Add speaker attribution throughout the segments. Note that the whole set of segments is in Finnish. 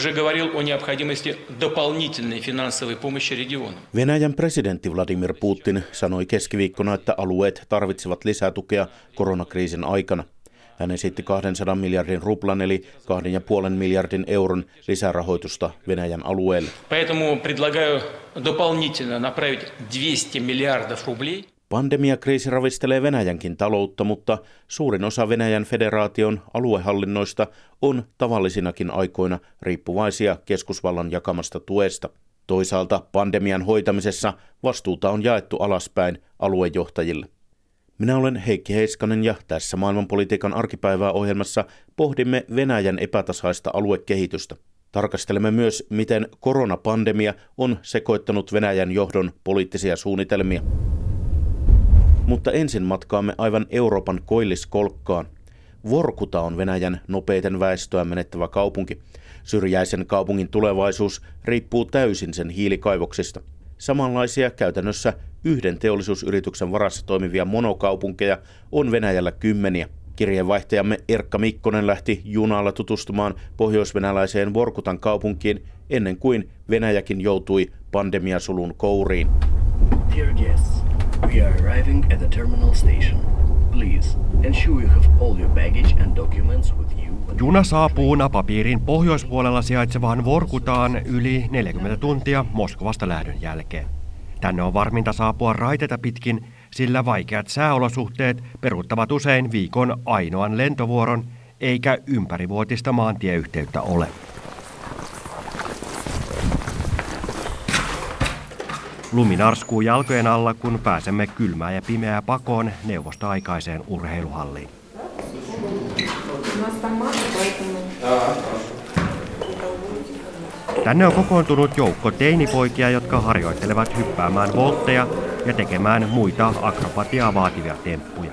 Speaker 1: уже говорил о необходимости дополнительной финансовой помощи регионам.
Speaker 2: Venäjän presidentti Vladimir Putin sanoi keskiviikkona, että alueet tarvitsevat lisää tukea koronakriisin aikana. Hän esitti 200 miljardin ruplan eli 2,5 miljardin euron lisärahoitusta Venäjän alueelle.
Speaker 1: Поэтому предлагаю дополнительно направить 200 миллиардов рублей
Speaker 2: Pandemiakriisi ravistelee Venäjänkin taloutta, mutta suurin osa Venäjän federaation aluehallinnoista on tavallisinakin aikoina riippuvaisia keskusvallan jakamasta tuesta. Toisaalta pandemian hoitamisessa vastuuta on jaettu alaspäin aluejohtajille. Minä olen Heikki Heiskanen ja tässä maailmanpolitiikan arkipäivää ohjelmassa pohdimme Venäjän epätasaista aluekehitystä. Tarkastelemme myös, miten koronapandemia on sekoittanut Venäjän johdon poliittisia suunnitelmia. Mutta ensin matkaamme aivan Euroopan koilliskolkkaan. Vorkuta on Venäjän nopeiten väestöä menettävä kaupunki. Syrjäisen kaupungin tulevaisuus riippuu täysin sen hiilikaivoksista. Samanlaisia käytännössä yhden teollisuusyrityksen varassa toimivia monokaupunkeja on Venäjällä kymmeniä. Kirjeenvaihtajamme Erkka Mikkonen lähti junalla tutustumaan pohjoisvenäläiseen Vorkutan kaupunkiin ennen kuin Venäjäkin joutui pandemiasulun kouriin.
Speaker 3: We are arriving at the terminal station. Please ensure you have all your baggage and documents with you.
Speaker 4: Juna saapuu napapiirin pohjoispuolella sijaitsevaan Vorkutaan yli 40 tuntia Moskovasta lähdön jälkeen. Tänne on varminta saapua raiteita pitkin, sillä vaikeat sääolosuhteet peruuttavat usein viikon ainoan lentovuoron, eikä ympärivuotista maantieyhteyttä ole. Lumi narskuu jalkojen alla, kun pääsemme kylmää ja pimeää pakoon neuvostoaikaiseen urheiluhalliin. Tänne on kokoontunut joukko teinipoikia, jotka harjoittelevat hyppäämään voltteja ja tekemään muita akrobatiaa vaativia temppuja.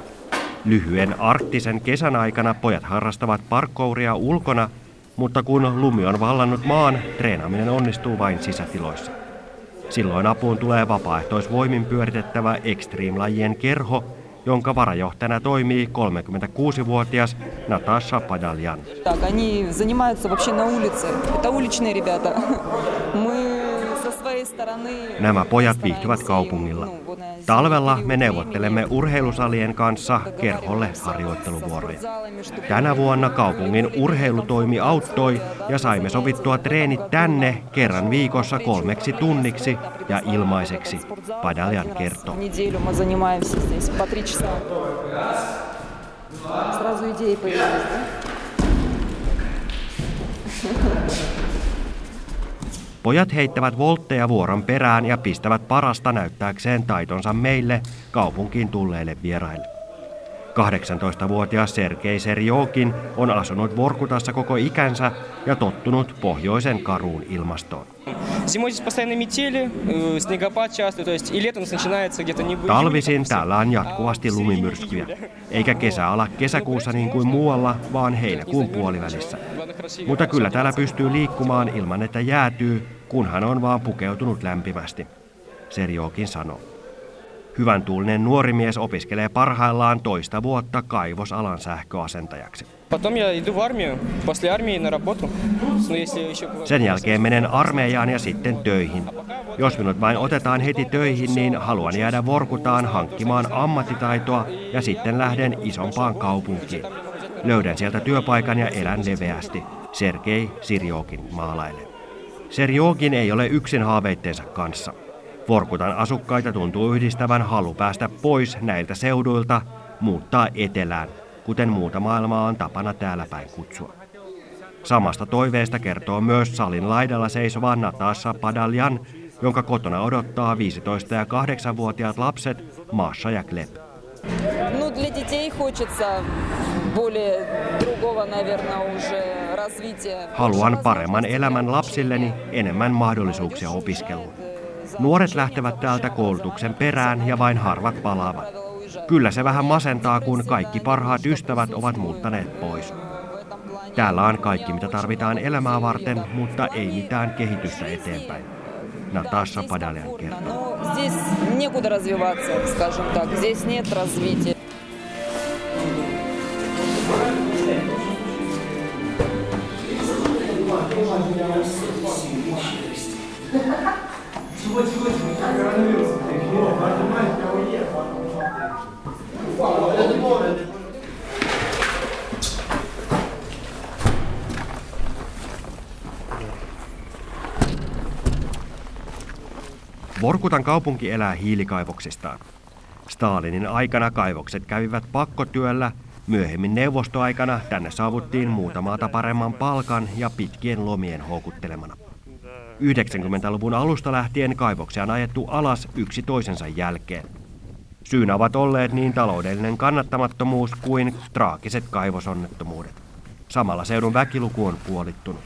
Speaker 4: Lyhyen arktisen kesän aikana pojat harrastavat parkouria ulkona, mutta kun lumi on vallannut maan, treenaaminen onnistuu vain sisätiloissa. Silloin apuun tulee vapaaehtoisvoimin pyöritettävä Extreme-lajien kerho, jonka varajohtajana toimii 36-vuotias Natasha Padaljan.
Speaker 5: Так, они занимаются вообще на улице. Это уличные ребята. Мы со своей стороны...
Speaker 4: Nämä pojat viihtyvät kaupungilla. Talvella me neuvottelemme urheilusalien kanssa kerholle harjoitteluvuoroja. Tänä vuonna kaupungin urheilutoimi auttoi ja saimme sovittua treenit tänne kerran viikossa kolmeksi tunniksi ja ilmaiseksi, Padaljan kertoo.
Speaker 5: Неделю мы занимаемся здесь по три часа. Сразу идеи появились, да?
Speaker 4: Pojat heittävät voltteja vuoron perään ja pistävät parasta näyttääkseen taitonsa meille kaupunkiin tulleille vieraille. 18-vuotias Sergei Serjokin on asunut Vorkutassa koko ikänsä ja tottunut pohjoisen karuun ilmastoon. Talvisin täällä on jatkuvasti lumimyrskyjä, eikä kesä ala kesäkuussa niin kuin muualla, vaan heinäkuun puolivälissä. Mutta kyllä täällä pystyy liikkumaan ilman, että jäätyy, kunhan on vaan pukeutunut lämpimästi, Serjokin sanoo. Hyvän tuulinen nuori mies opiskelee parhaillaan toista vuotta kaivosalan sähköasentajaksi. Sen jälkeen menen armeijaan ja sitten töihin. Jos minut vain otetaan heti töihin, niin haluan jäädä Vorkutaan hankkimaan ammattitaitoa ja sitten lähden isompaan kaupunkiin. Löydän sieltä työpaikan ja elän leveästi. Sergei Sirjokin maalailee. Sirjokin ei ole yksin haaveitteensa kanssa. Vorkutan asukkaita tuntuu yhdistävän halu päästä pois näiltä seuduilta, muuttaa etelään, kuten muuta maailmaa on tapana täällä päin kutsua. Samasta toiveesta kertoo myös salin laidalla seisova Natasha Padaljan, jonka kotona odottaa 15- ja 8-vuotiaat lapset Masha ja Klep.
Speaker 5: Ну, для детей хочется более другого, наверное, уже развития.
Speaker 4: Haluan paremman elämän lapsilleni, enemmän mahdollisuuksia opiskeluun. Nuoret lähtevät täältä koulutuksen perään ja vain harvat palaavat. Kyllä se vähän masentaa, kun kaikki parhaat ystävät ovat muuttaneet pois. Täällä on kaikki, mitä tarvitaan elämää varten, mutta ei mitään kehitystä eteenpäin. Natasha Padaljan kertoo
Speaker 5: чего, чего, чего? Коронавирус.
Speaker 4: Vorkutan kaupunki elää hiilikaivoksistaan. Stalinin aikana kaivokset kävivät pakkotyöllä, myöhemmin neuvostoaikana tänne saavuttiin muutamaata paremman palkan ja pitkien lomien houkuttelemana. 90-luvun alusta lähtien kaivoksia on ajettu alas yksi toisensa jälkeen. Syynä ovat olleet niin taloudellinen kannattamattomuus kuin traagiset kaivosonnettomuudet. Samalla seudun väkiluku on puolittunut.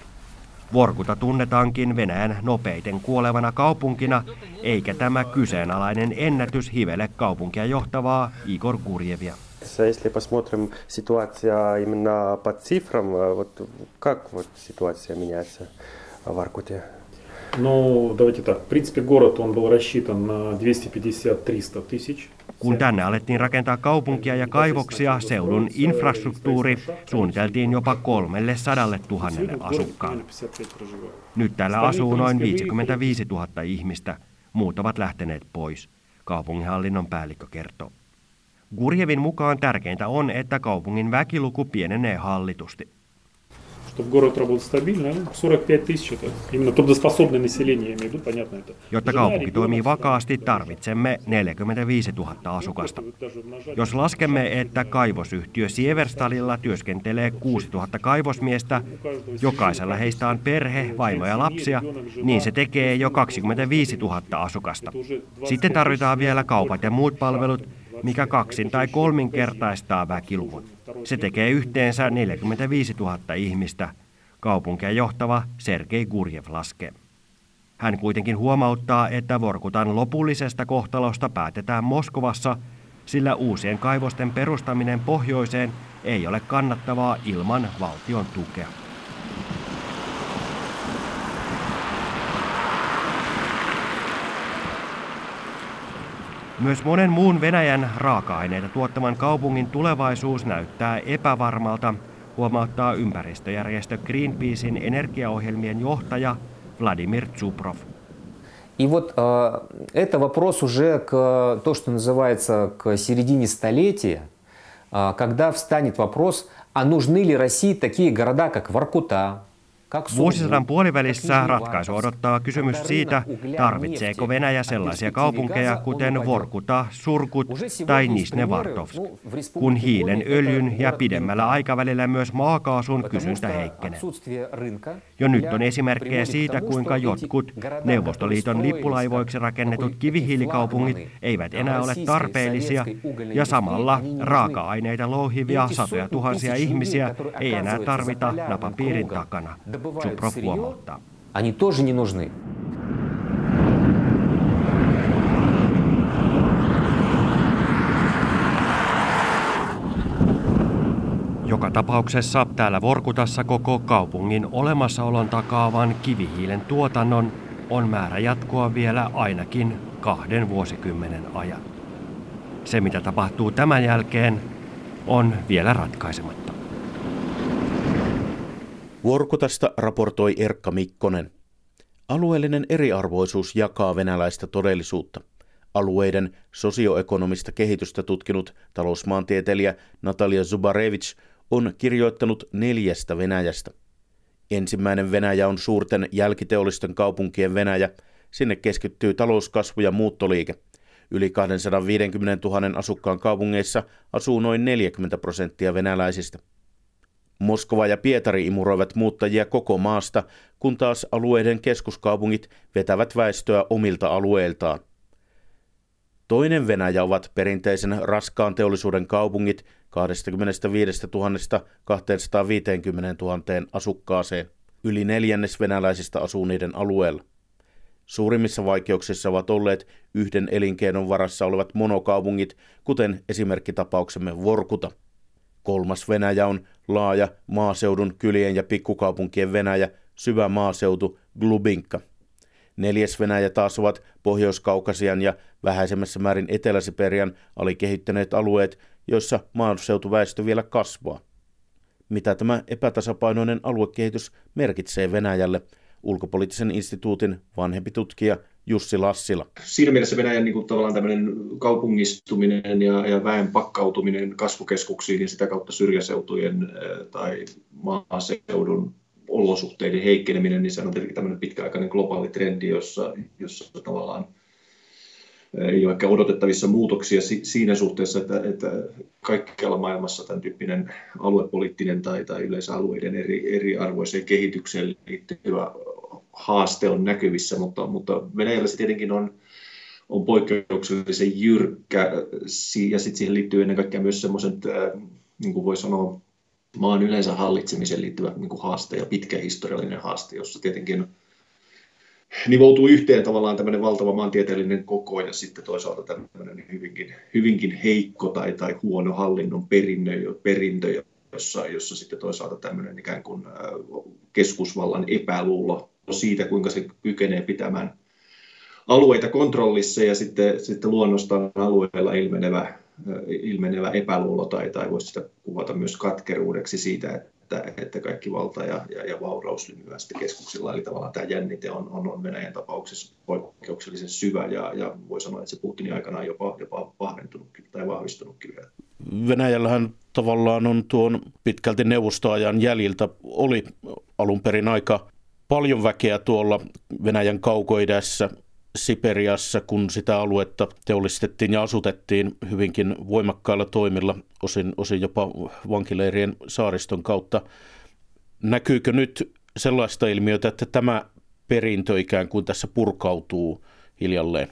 Speaker 4: Vorkuta tunnetaankin Venäjän nopeiten kuolevana kaupunkina, eikä tämä kyseenalainen ennätys hivele kaupunkia johtavaa Igor Gurjevia.
Speaker 6: Если посмотрим ситуация именно по цифрам, вот как вот ситуация меняется в Воркуте?
Speaker 7: Ну, давайте так. В принципе, город он был рассчитан на 250-300 тысяч.
Speaker 4: Kun tänne alettiin rakentaa kaupunkia ja kaivoksia, seudun infrastruktuuri suunniteltiin jopa kolmelle sadalle tuhannelle asukkaalle. Nyt täällä asuu noin 55 000 ihmistä. Muut ovat lähteneet pois, kaupunginhallinnon päällikkö kertoo. Gurjevin mukaan tärkeintä on, että kaupungin väkiluku pienenee hallitusti.
Speaker 7: Чтобы город работал стабильно, ну, 45 тысяч это именно трудоспособное население, я имею в виду, понятно это.
Speaker 4: Jotta kaupunki toimii vakaasti, tarvitsemme 45 000 asukasta. Jos laskemme, että kaivosyhtiö Sieverstalilla työskentelee 6 000 kaivosmiestä, jokaisella heistä on perhe, vaimo ja lapsia, niin se tekee jo 25 000 asukasta. Sitten tarvitaan vielä kaupat ja muut palvelut, mikä kaksin tai kolminkertaistaa väkiluvun. Se tekee yhteensä 45 000 ihmistä, kaupunkia johtava Sergei Gurjev laskee. Hän kuitenkin huomauttaa, että Vorkutan lopullisesta kohtalosta päätetään Moskovassa, sillä uusien kaivosten perustaminen pohjoiseen ei ole kannattavaa ilman valtion tukea. Myös monen muun Venäjän raaka-aineita tuottavan kaupungin tulevaisuus näyttää epävarmalta, huomauttaa ympäristöjärjestö Greenpeacein energiaohjelmien johtaja Vladimir Tsuprov.
Speaker 8: И вот э, это вопрос уже к то, что называется к середине столетия, э, когда встанет вопрос, а нужны ли России такие города, как Воркута,
Speaker 4: Vuosisadan puolivälissä ratkaisu odottaa kysymys siitä, tarvitseeko Venäjä sellaisia kaupunkeja kuten Vorkuta, Surkut tai Nisnevartovsk, kun hiilen, öljyn ja pidemmällä aikavälillä myös maakaasun kysyntä heikkenee. Jo nyt on esimerkkejä siitä, kuinka jotkut Neuvostoliiton lippulaivoiksi rakennetut kivihiilikaupungit eivät enää ole tarpeellisia ja samalla raaka-aineita louhivia satoja tuhansia ihmisiä ei enää tarvita napapiirin takana Чупров huomauttaa.
Speaker 8: Они тоже не нужны.
Speaker 4: Joka tapauksessa täällä Vorkutassa koko kaupungin olemassaolon takaavan kivihiilen tuotannon on määrä jatkoa vielä ainakin kahden vuosikymmenen ajan. Se, mitä tapahtuu tämän jälkeen, on vielä ratkaisematta.
Speaker 2: Vuorkutasta raportoi Erkka Mikkonen. Alueellinen eriarvoisuus jakaa venäläistä todellisuutta. Alueiden sosioekonomista kehitystä tutkinut talousmaantieteilijä Natalia Zubarevich on kirjoittanut neljästä Venäjästä. Ensimmäinen Venäjä on suurten jälkiteollisten kaupunkien Venäjä. Sinne keskittyy talouskasvu ja muuttoliike. Yli 250 000 asukkaan kaupungeissa asuu noin 40 prosenttia venäläisistä. Moskova ja Pietari imuroivat muuttajia koko maasta, kun taas alueiden keskuskaupungit vetävät väestöä omilta alueiltaan. Toinen Venäjä ovat perinteisen raskaan teollisuuden kaupungit 25 000 250 000 asukkaaseen. Yli neljännes venäläisistä asuu niiden alueella. Suurimmissa vaikeuksissa ovat olleet yhden elinkeinon varassa olevat monokaupungit, kuten esimerkkitapauksemme Vorkuta. Kolmas Venäjä on laaja maaseudun, kylien ja pikkukaupunkien Venäjä, syvä maaseutu, Glubinka. Neljäs Venäjä taas ovat Pohjois-Kaukasian ja vähäisemmässä määrin Etelä-Siperian alikehittyneet alueet, joissa maaseutuväestö vielä kasvaa. Mitä tämä epätasapainoinen aluekehitys merkitsee Venäjälle, ulkopoliittisen instituutin vanhempi tutkija Jussi Lassila.
Speaker 9: Siinä mielessä Venäjän niin kuin, tavallaan tämmöinen kaupungistuminen ja, ja väen pakkautuminen kasvukeskuksiin ja sitä kautta syrjäseutujen tai maaseudun olosuhteiden heikkeneminen, niin se on tietenkin tämmöinen pitkäaikainen globaali trendi, jossa, jossa tavallaan ei ole ehkä odotettavissa muutoksia siinä suhteessa, että, että kaikkialla maailmassa tämän tyyppinen aluepoliittinen tai, tai yleensä alueiden eri, eriarvoiseen kehitykseen liittyvä haaste on näkyvissä, mutta, mutta Venäjällä se tietenkin on, on poikkeuksellisen jyrkkä ja sitten siihen liittyy ennen kaikkea myös semmoiset, niin kuin voi sanoa, maan yleensä hallitsemiseen liittyvä niin kuin haaste ja pitkä historiallinen haaste, jossa tietenkin nivoutuu yhteen tavallaan tämmöinen valtava maantieteellinen koko ja sitten toisaalta tämmöinen hyvinkin, hyvinkin heikko tai, tai huono hallinnon perintö, perintö jossa, jossa sitten toisaalta tämmöinen ikään kuin keskusvallan epäluulo siitä, kuinka se kykenee pitämään alueita kontrollissa ja sitten, sitten luonnostaan alueella ilmenevä, ilmenevä epäluulo tai, tai voisi sitä kuvata myös katkeruudeksi siitä, että, että kaikki valta ja, ja, ja vauraus lymyää sitten keskuksilla. Eli tavallaan tämä jännite on, on, on Venäjän tapauksessa poikkeuksellisen syvä ja, ja voi sanoa, että se Putinin aikana on jopa, jopa vahventunut tai vahvistunutkin vielä.
Speaker 2: Venäjällähän tavallaan on tuon pitkälti neuvostoajan jäljiltä oli alun perin aika paljon väkeä tuolla Venäjän kaukoidässä, Siperiassa, kun sitä aluetta teollistettiin ja asutettiin hyvinkin voimakkailla toimilla, osin, osin jopa vankileirien saariston kautta. Näkyykö nyt sellaista ilmiötä, että tämä perintö ikään kuin tässä purkautuu hiljalleen?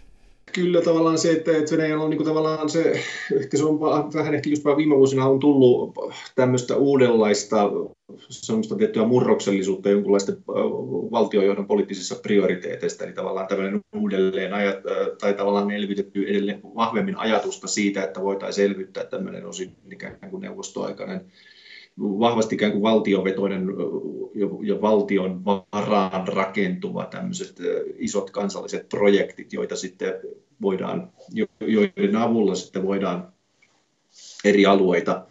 Speaker 9: Kyllä tavallaan se, että, että Venäjällä on niin kuin tavallaan se, ehkä se on vähän ehkä just viime vuosina on tullut tämmöistä uudenlaista semmoista tiettyä murroksellisuutta jonkunlaista valtiojohdon poliittisissa prioriteeteista, eli tavallaan tämmöinen uudelleen ajat, tai tavallaan elvytetty edelleen vahvemmin ajatusta siitä, että voitaisiin elvyttää tämmöinen osin ikään kuin neuvostoaikainen vahvasti ikään kuin valtiovetoinen ja valtion varaan rakentuva tämmöiset isot kansalliset projektit, joita sitten voidaan, joiden avulla sitten voidaan eri alueita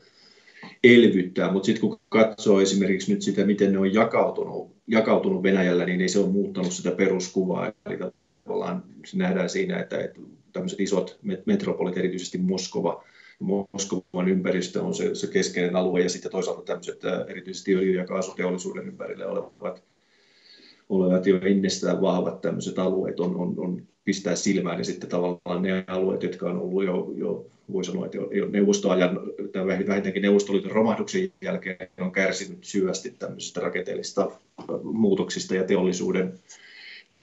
Speaker 9: elvyttää, mutta sitten kun katsoo esimerkiksi nyt sitä, miten ne on jakautunut, jakautunut Venäjällä, niin ei se ole muuttanut sitä peruskuvaa. Eli tavallaan se nähdään siinä, että, että tämmöiset isot metropolit, erityisesti Moskova, Moskovan ympäristö on se, se keskeinen alue ja sitten toisaalta tämmöiset erityisesti öljy- ja kaasuteollisuuden ympärille olevat, olevat jo ennestään vahvat tämmöiset alueet on, on, on pistää silmään ja sitten tavallaan ne alueet, jotka on ollut jo, jo voi sanoa, että jo, neuvostoajan, tai vähintäänkin Neuvostoliiton romahduksen jälkeen on kärsinyt syvästi tämmöisistä rakenteellisista muutoksista ja teollisuuden,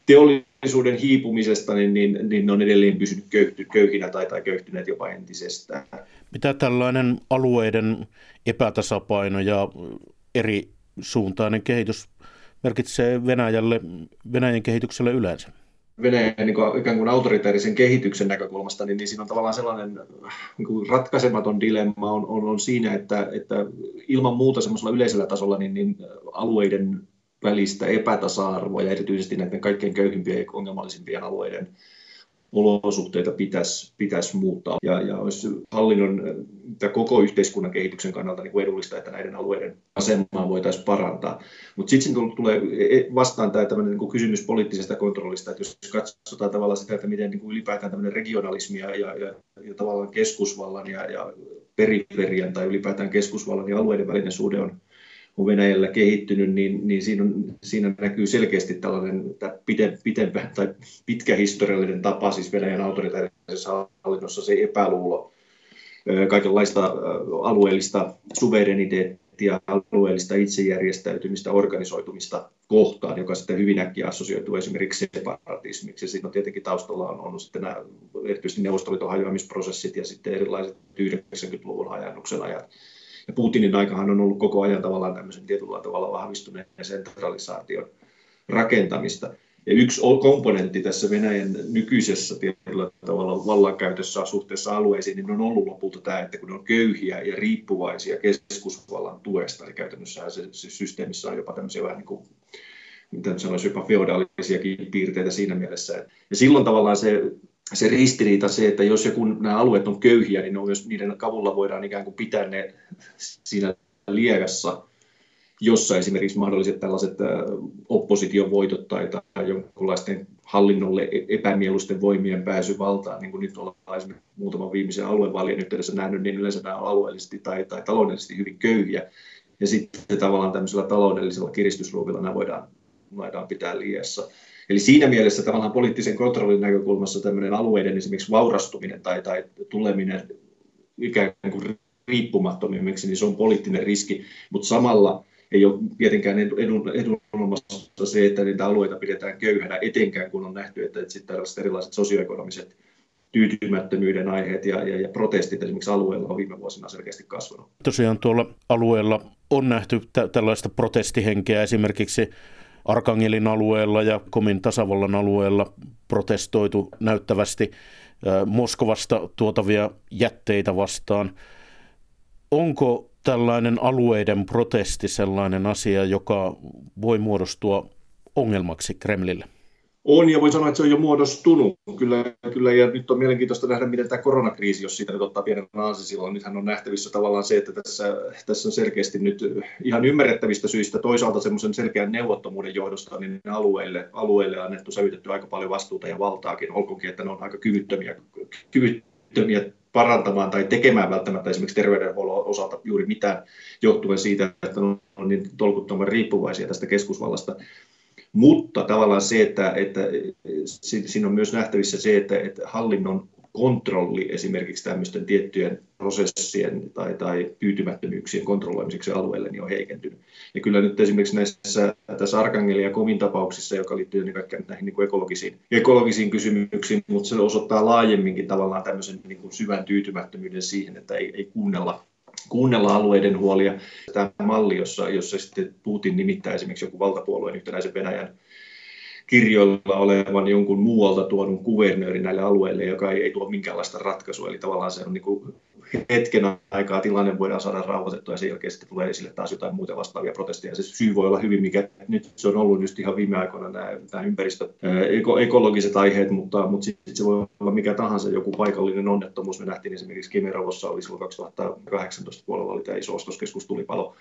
Speaker 9: teollisuuden hiipumisesta, niin, niin, niin ne on edelleen pysynyt köyhty, köyhinä tai, tai köyhtyneet jopa entisestään.
Speaker 2: Mitä tällainen alueiden epätasapaino ja eri suuntainen kehitys merkitsee Venäjälle, Venäjän kehitykselle yleensä?
Speaker 9: Venäjän niin kuin, ikään kuin autoritaarisen kehityksen näkökulmasta, niin, niin siinä on tavallaan sellainen niin kuin ratkaisematon dilemma on, on, on siinä, että, että ilman muuta semmoisella yleisellä tasolla niin, niin alueiden välistä epätasa-arvoa ja erityisesti näiden kaikkein köyhimpien ja ongelmallisimpien alueiden olosuhteita pitäisi, pitäisi muuttaa. Ja, ja olisi hallinnon tai koko yhteiskunnan kehityksen kannalta niin kuin edullista, että näiden alueiden asemaa voitaisiin parantaa. Mutta sitten tulee vastaan tämä niin kysymys poliittisesta kontrollista, että jos katsotaan tavallaan sitä, että miten niin kuin ylipäätään tämmöinen regionalismi ja, ja, ja, ja tavallaan keskusvallan ja, ja periferian tai ylipäätään keskusvallan ja alueiden välinen suhde on on Venäjällä kehittynyt, niin, niin siinä, on, siinä näkyy selkeästi tällainen pitempä tai pitkä historiallinen tapa, siis Venäjän autoritaarisessa hallinnossa se epäluulo kaikenlaista alueellista suvereniteettia, alueellista itsejärjestäytymistä, organisoitumista kohtaan, joka sitten hyvin äkkiä assosioituu esimerkiksi separatismiksi. Siinä on tietenkin taustalla on, on sitten nämä erityisesti Neuvostoliiton hajoamisprosessit ja sitten erilaiset 90-luvun hajannuksen ajat ja Putinin aikahan on ollut koko ajan tavallaan tämmöisen tietyllä tavalla vahvistuneen sentralisaation rakentamista. Ja yksi komponentti tässä Venäjän nykyisessä tietyllä tavalla vallankäytössä suhteessa alueisiin niin on ollut lopulta tämä, että kun ne on köyhiä ja riippuvaisia keskusvallan tuesta, eli käytännössä se, se systeemissä on jopa tämmöisiä vähän niin kuin mitä sanoisi, jopa feodaalisiakin piirteitä siinä mielessä. Ja silloin tavallaan se se ristiriita se, että jos ja kun nämä alueet on köyhiä, niin on myös niiden kavulla voidaan ikään kuin pitää ne siinä liegassa, jossa esimerkiksi mahdolliset tällaiset opposition voitot tai, tai jonkinlaisten hallinnolle e-, epämielusten voimien pääsy valtaan, niin kuin nyt ollaan esimerkiksi muutaman viimeisen aluevaalien yhteydessä nähnyt, niin yleensä nämä on alueellisesti tai, tai taloudellisesti hyvin köyhiä. Ja sitten tavallaan tämmöisellä taloudellisella kiristysruuvilla nämä voidaan, voidaan pitää liiassa. Eli siinä mielessä tavallaan poliittisen kontrollin näkökulmassa tämmöinen alueiden esimerkiksi vaurastuminen tai, tai tuleminen ikään kuin riippumattomimmiksi, niin se on poliittinen riski, mutta samalla ei ole tietenkään edun, edun se, että niitä alueita pidetään köyhänä, etenkään kun on nähty, että, että sitten tällaiset erilaiset sosioekonomiset tyytymättömyyden aiheet ja, ja, ja protestit esimerkiksi alueella on viime vuosina selkeästi kasvanut.
Speaker 2: Tosiaan tuolla alueella on nähty tä- tällaista protestihenkeä esimerkiksi Arkangelin alueella ja Komin tasavallan alueella protestoitu näyttävästi Moskovasta tuotavia jätteitä vastaan. Onko tällainen alueiden protesti sellainen asia, joka voi muodostua ongelmaksi Kremlille?
Speaker 9: On ja voin sanoa, että se on jo muodostunut. Kyllä, kyllä ja nyt on mielenkiintoista nähdä, miten tämä koronakriisi, jos siitä nyt ottaa pienen silloin, nythän on nähtävissä tavallaan se, että tässä, tässä on selkeästi nyt ihan ymmärrettävistä syistä. Toisaalta semmoisen selkeän neuvottomuuden johdosta niin alueille, alueille annettu sävytetty aika paljon vastuuta ja valtaakin, olkoonkin, että ne on aika kyvyttömiä, kyvyttömiä parantamaan tai tekemään välttämättä esimerkiksi terveydenhuollon osalta juuri mitään johtuen siitä, että ne on niin tolkuttoman riippuvaisia tästä keskusvallasta. Mutta tavallaan se, että, että siinä on myös nähtävissä se, että, että hallinnon kontrolli esimerkiksi tämmöisten tiettyjen prosessien tai, tai tyytymättömyyksien kontrolloimiseksi alueelle niin on heikentynyt. Ja kyllä nyt esimerkiksi näissä tässä Arkangeli ja Komin tapauksissa, joka liittyy ennen kaikkea näihin niin kuin ekologisiin, ekologisiin kysymyksiin, mutta se osoittaa laajemminkin tavallaan tämmöisen niin kuin syvän tyytymättömyyden siihen, että ei, ei kuunnella kuunnella alueiden huolia. Tämä malli, jossa, jossa sitten Putin nimittää esimerkiksi joku valtapuolueen yhtenäisen Venäjän kirjoilla olevan jonkun muualta tuonut kuvernööri näille alueille, joka ei, ei tuo minkäänlaista ratkaisua. Eli tavallaan se on niin kuin hetken aikaa tilanne voidaan saada rauhoitettua ja sen jälkeen sitten tulee esille taas jotain muuta vastaavia protesteja. Se syy voi olla hyvin, mikä nyt se on ollut just ihan viime aikoina nämä, nämä ympäristö, eko, ekologiset aiheet, mutta, mutta sitten se voi olla mikä tahansa joku paikallinen onnettomuus. Me nähtiin esimerkiksi Kemerovossa oli silloin 2018 puolella oli tämä iso ostoskeskustulipalo,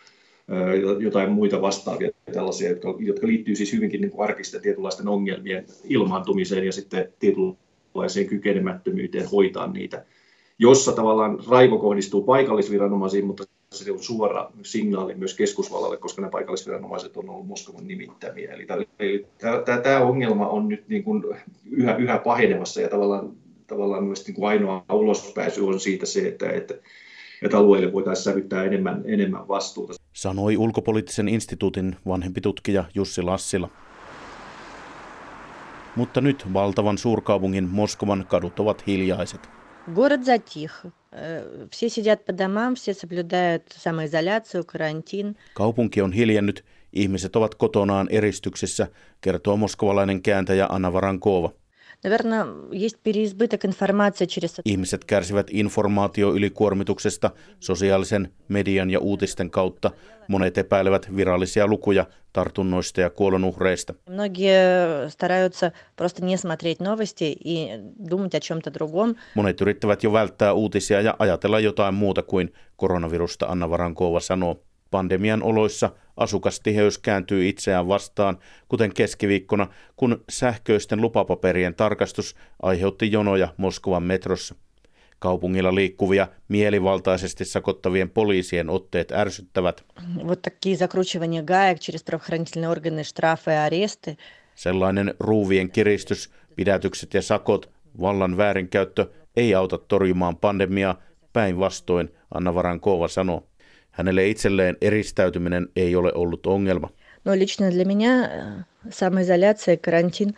Speaker 9: jotain muita vastaavia tällaisia, jotka, jotka liittyy siis hyvinkin niin kuin arkisten tietynlaisten ongelmien ilmaantumiseen ja sitten tietynlaiseen kykenemättömyyteen hoitaa niitä jossa tavallaan raivo kohdistuu paikallisviranomaisiin, mutta se on suora signaali myös keskusvallalle, koska nämä paikallisviranomaiset on ollut Moskovan nimittämiä. Eli, eli tämä, tämä ongelma on nyt niin kuin yhä, yhä pahenemassa ja tavallaan, tavallaan myös niin kuin ainoa ulospääsy on siitä se, että, että, että alueille voitaisiin sävyttää enemmän, enemmän vastuuta.
Speaker 2: Sanoi ulkopoliittisen instituutin vanhempi tutkija Jussi Lassila. Mutta nyt valtavan suurkaupungin Moskovan kadut ovat hiljaiset.
Speaker 10: Город затих. Э, все сидят по домам, все соблюдают самоизоляцию, карантин.
Speaker 2: Kaupunki on hiljännyt, ihmiset ovat kotonaan eristyksissä, kertoo moskovalainen kääntäjä Anna Varankova.
Speaker 10: Наверное, есть переизбыток информации через...
Speaker 2: Ihmiset kärsivät informaatioylikuormituksesta sosiaalisen median ja uutisten kautta. Monet epäilevät virallisia lukuja tartunnoista ja kuolonuhreista.
Speaker 10: Многие стараются просто не смотреть новости и думать о чем-то другом.
Speaker 2: Monet yrittävät jo välttää uutisia ja ajatella jotain muuta kuin koronavirusta, Anna Varankova sanoo. Pandemian oloissa asukastiheys kääntyy itseään vastaan, kuten keskiviikkona, kun sähköisten lupapaperien tarkastus aiheutti jonoja Moskovan metrossa. Kaupungilla liikkuvia mielivaltaisesti sakottavien poliisien otteet ärsyttävät.
Speaker 10: Вот такие закручивания гаек через правоохранительные органы, штрафы и аресты.
Speaker 2: Sellainen ruuvien kiristys, pidätykset ja sakot, vallan väärinkäyttö ei auta torjumaan pandemiaa, päinvastoin Anna Varankova sanoo. Hänelle itselleen eristäytyminen ei ole ollut ongelma.
Speaker 10: No лично для меня самоизоляция, карантин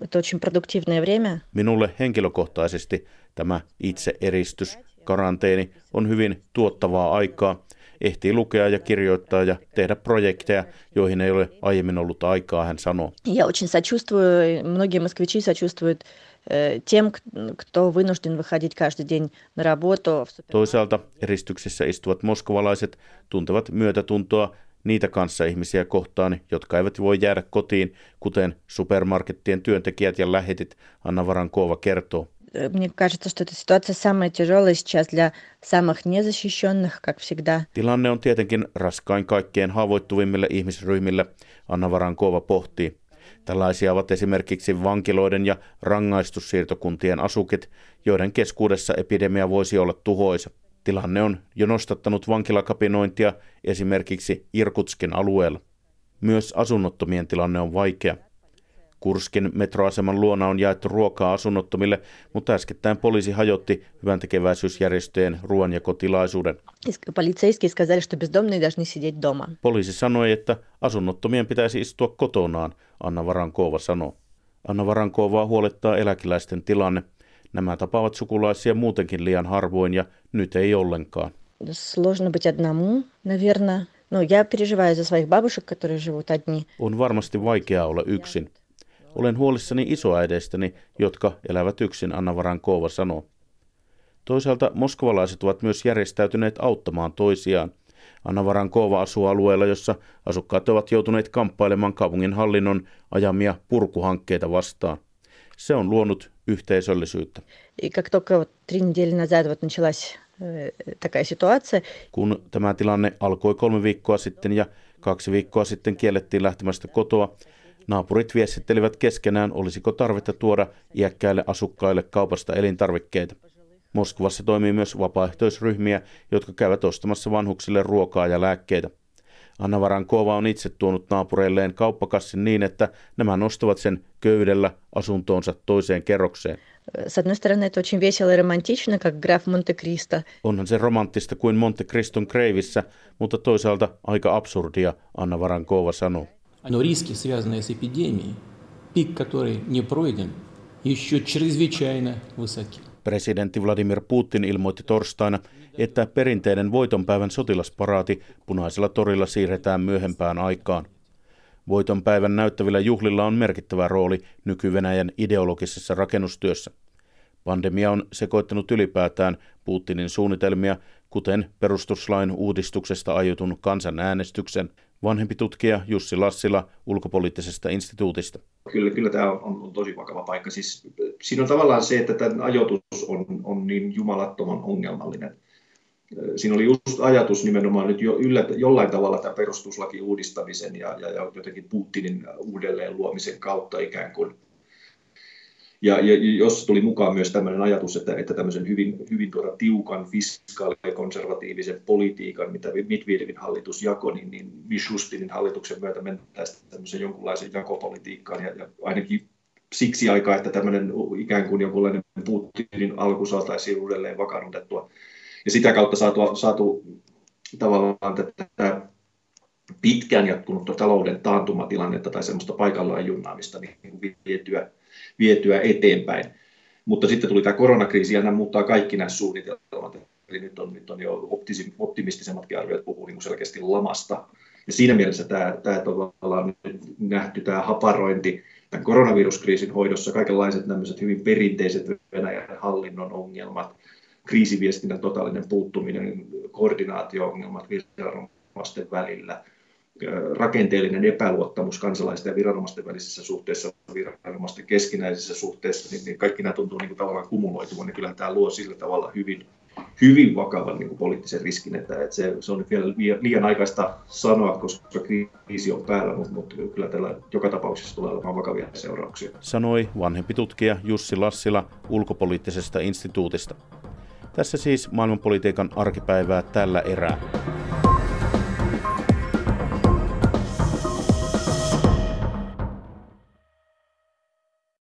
Speaker 10: это очень продуктивное время.
Speaker 2: Minulle henkilökohtaisesti tämä itse eristys, karanteeni on hyvin tuottavaa aikaa. Ehtii lukea ja kirjoittaa ja tehdä projekteja, joihin ei ole aiemmin ollut aikaa, hän sanoo.
Speaker 10: Я очень сочувствую, многие москвичи сочувствуют тем, кто вынужден выходить каждый день на работу.
Speaker 2: Toisaalta eristyksissä istuvat moskovalaiset tuntevat myötätuntoa niitä kanssa ihmisiä kohtaan, jotka eivät voi jäädä kotiin, kuten supermarkettien työntekijät ja lähetit, Anna Varankova kertoo.
Speaker 10: Мне кажется, что эта ситуация самая тяжелая сейчас для самых незащищенных, как всегда.
Speaker 2: Tilanne on tietenkin raskain kaikkein haavoittuvimmille ihmisryhmille, Anna Varankova pohtii. Tällaisia ovat esimerkiksi vankiloiden ja rangaistussiirtokuntien asukit, joiden keskuudessa epidemia voisi olla tuhoisa. Tilanne on jo nostattanut vankilakapinointia esimerkiksi Irkutskin alueella. Myös asunnottomien tilanne on vaikea. Kurskin metroaseman luona on jaettu ruokaa asunnottomille, mutta äskettäin poliisi hajotti hyvän tekeväisyysjärjestöjen ruoanjakotilaisuuden.
Speaker 10: Полицейские сказали, что бездомные должны сидеть дома.
Speaker 2: Poliisi sanoi, että asunnottomien pitäisi istua kotonaan, Anna Varankoova sanoi. Anna Varankovaa huolettaa eläkeläisten tilanne. Nämä tapaavat sukulaisia muutenkin liian harvoin ja nyt ei ollenkaan.
Speaker 10: Сложно быть одному, наверное. Ну, я переживаю за своих бабушек, которые живут одни.
Speaker 2: On varmasti vaikeaa olla yksin. Olen huolissani isoäideistäni, jotka elävät yksin, Anna Koova sanoo. Toisaalta moskovalaiset ovat myös järjestäytyneet auttamaan toisiaan. Anna Varankova asuu alueella, jossa asukkaat ovat joutuneet kamppailemaan kaupungin hallinnon ajamia purkuhankkeita vastaan. Se on luonut yhteisöllisyyttä. Kun tämä tilanne alkoi kolme viikkoa sitten ja kaksi viikkoa sitten kiellettiin lähtemästä kotoa, naapurit viestittelivät keskenään, olisiko tarvetta tuoda iäkkäille asukkaille kaupasta elintarvikkeita. Moskovassa toimii myös vapaaehtoisryhmiä, jotka käyvät ostamassa vanhuksille ruokaa ja lääkkeitä. Anna Varankova on itse tuonut naapureilleen kauppakassin niin, että nämä nostavat sen köydellä asuntoonsa toiseen kerrokseen.
Speaker 10: э, с одной стороны, это очень весело и романтично, как граф Монте-Кристо.
Speaker 2: Onhan se romanttista kuin Monte Criston kreivissä, mutta toisaalta aika absurdia, Anna Varankova sanoo.
Speaker 1: Но риски, связанные с эпидемией, пик, который не пройден, еще чрезвычайно высоки.
Speaker 2: Presidentti Vladimir Putin ilmoitti torstaina, että perinteinen voitonpäivän sotilasparaati punaisella torilla siirretään myöhempään aikaan. Voitonpäivän näyttävillä juhlilla on merkittävä rooli nyky-Venäjän ideologisessa rakennustyössä. Pandemia on sekoittanut ylipäätään Putinin suunnitelmia, kuten perustuslain uudistuksesta aiotun kansanäänestyksen, vanhempi tutkija Jussi Lassila ulkopoliittisesta instituutista.
Speaker 9: Kyllä, kyllä tämä on, on tosi vakava paikka. Siis, siinä on tavallaan se, että tämä ajoitus on, on niin jumalattoman ongelmallinen. Siinä oli just ajatus nimenomaan nyt jo yllä, jollain tavalla tämä perustuslaki uudistamisen ja, ja, ja jotenkin Putinin uudelleen luomisen kautta ikään kuin. Ja, ja jos tuli mukaan myös tämmöinen ajatus, että, että tämmöisen hyvin, hyvin tuota tiukan fiskaali- ja konservatiivisen politiikan, mitä Medvedevin hallitus jakoi, niin, niin Mishustinin hallituksen myötä mentäisiin tämmöisen jonkunlaisen jakopolitiikkaan. Ja, ja ainakin siksi aikaa, että tämmöinen ikään kuin jonkunlainen Putinin alku saataisiin uudelleen vakannutettua ja sitä kautta saatu, saatu tavallaan tätä pitkään jatkunutta talouden taantumatilannetta tai semmoista paikallaan junnaamista niin vietyä, vietyä eteenpäin. Mutta sitten tuli tämä koronakriisi ja nämä muuttaa kaikki nämä suunnitelmat. Eli nyt on, nyt on jo optimistisemmatkin arviot puhuu niin selkeästi lamasta. Ja siinä mielessä tämä, tämä tavallaan nyt nähty tämä haparointi tämän koronaviruskriisin hoidossa, kaikenlaiset tämmöiset hyvin perinteiset Venäjän hallinnon ongelmat, kriisiviestinnän totaalinen puuttuminen, koordinaatio-ongelmat viranomaisten välillä, rakenteellinen epäluottamus kansalaisten ja viranomaisten välisissä suhteissa, viranomaisten keskinäisissä suhteissa, niin, niin kaikki nämä tuntuu niin kuin tavallaan kumuloituvan, niin kyllä tämä luo sillä tavalla hyvin, hyvin vakavan niin kuin poliittisen riskin, että, että se, se on vielä liian, liian aikaista sanoa, koska kriisi on päällä, mutta, mutta kyllä tällä joka tapauksessa tulee olemaan vakavia seurauksia.
Speaker 2: Sanoi vanhempi tutkija Jussi Lassila ulkopoliittisesta instituutista. Tässä siis maailmanpolitiikan arkipäivää tällä erää.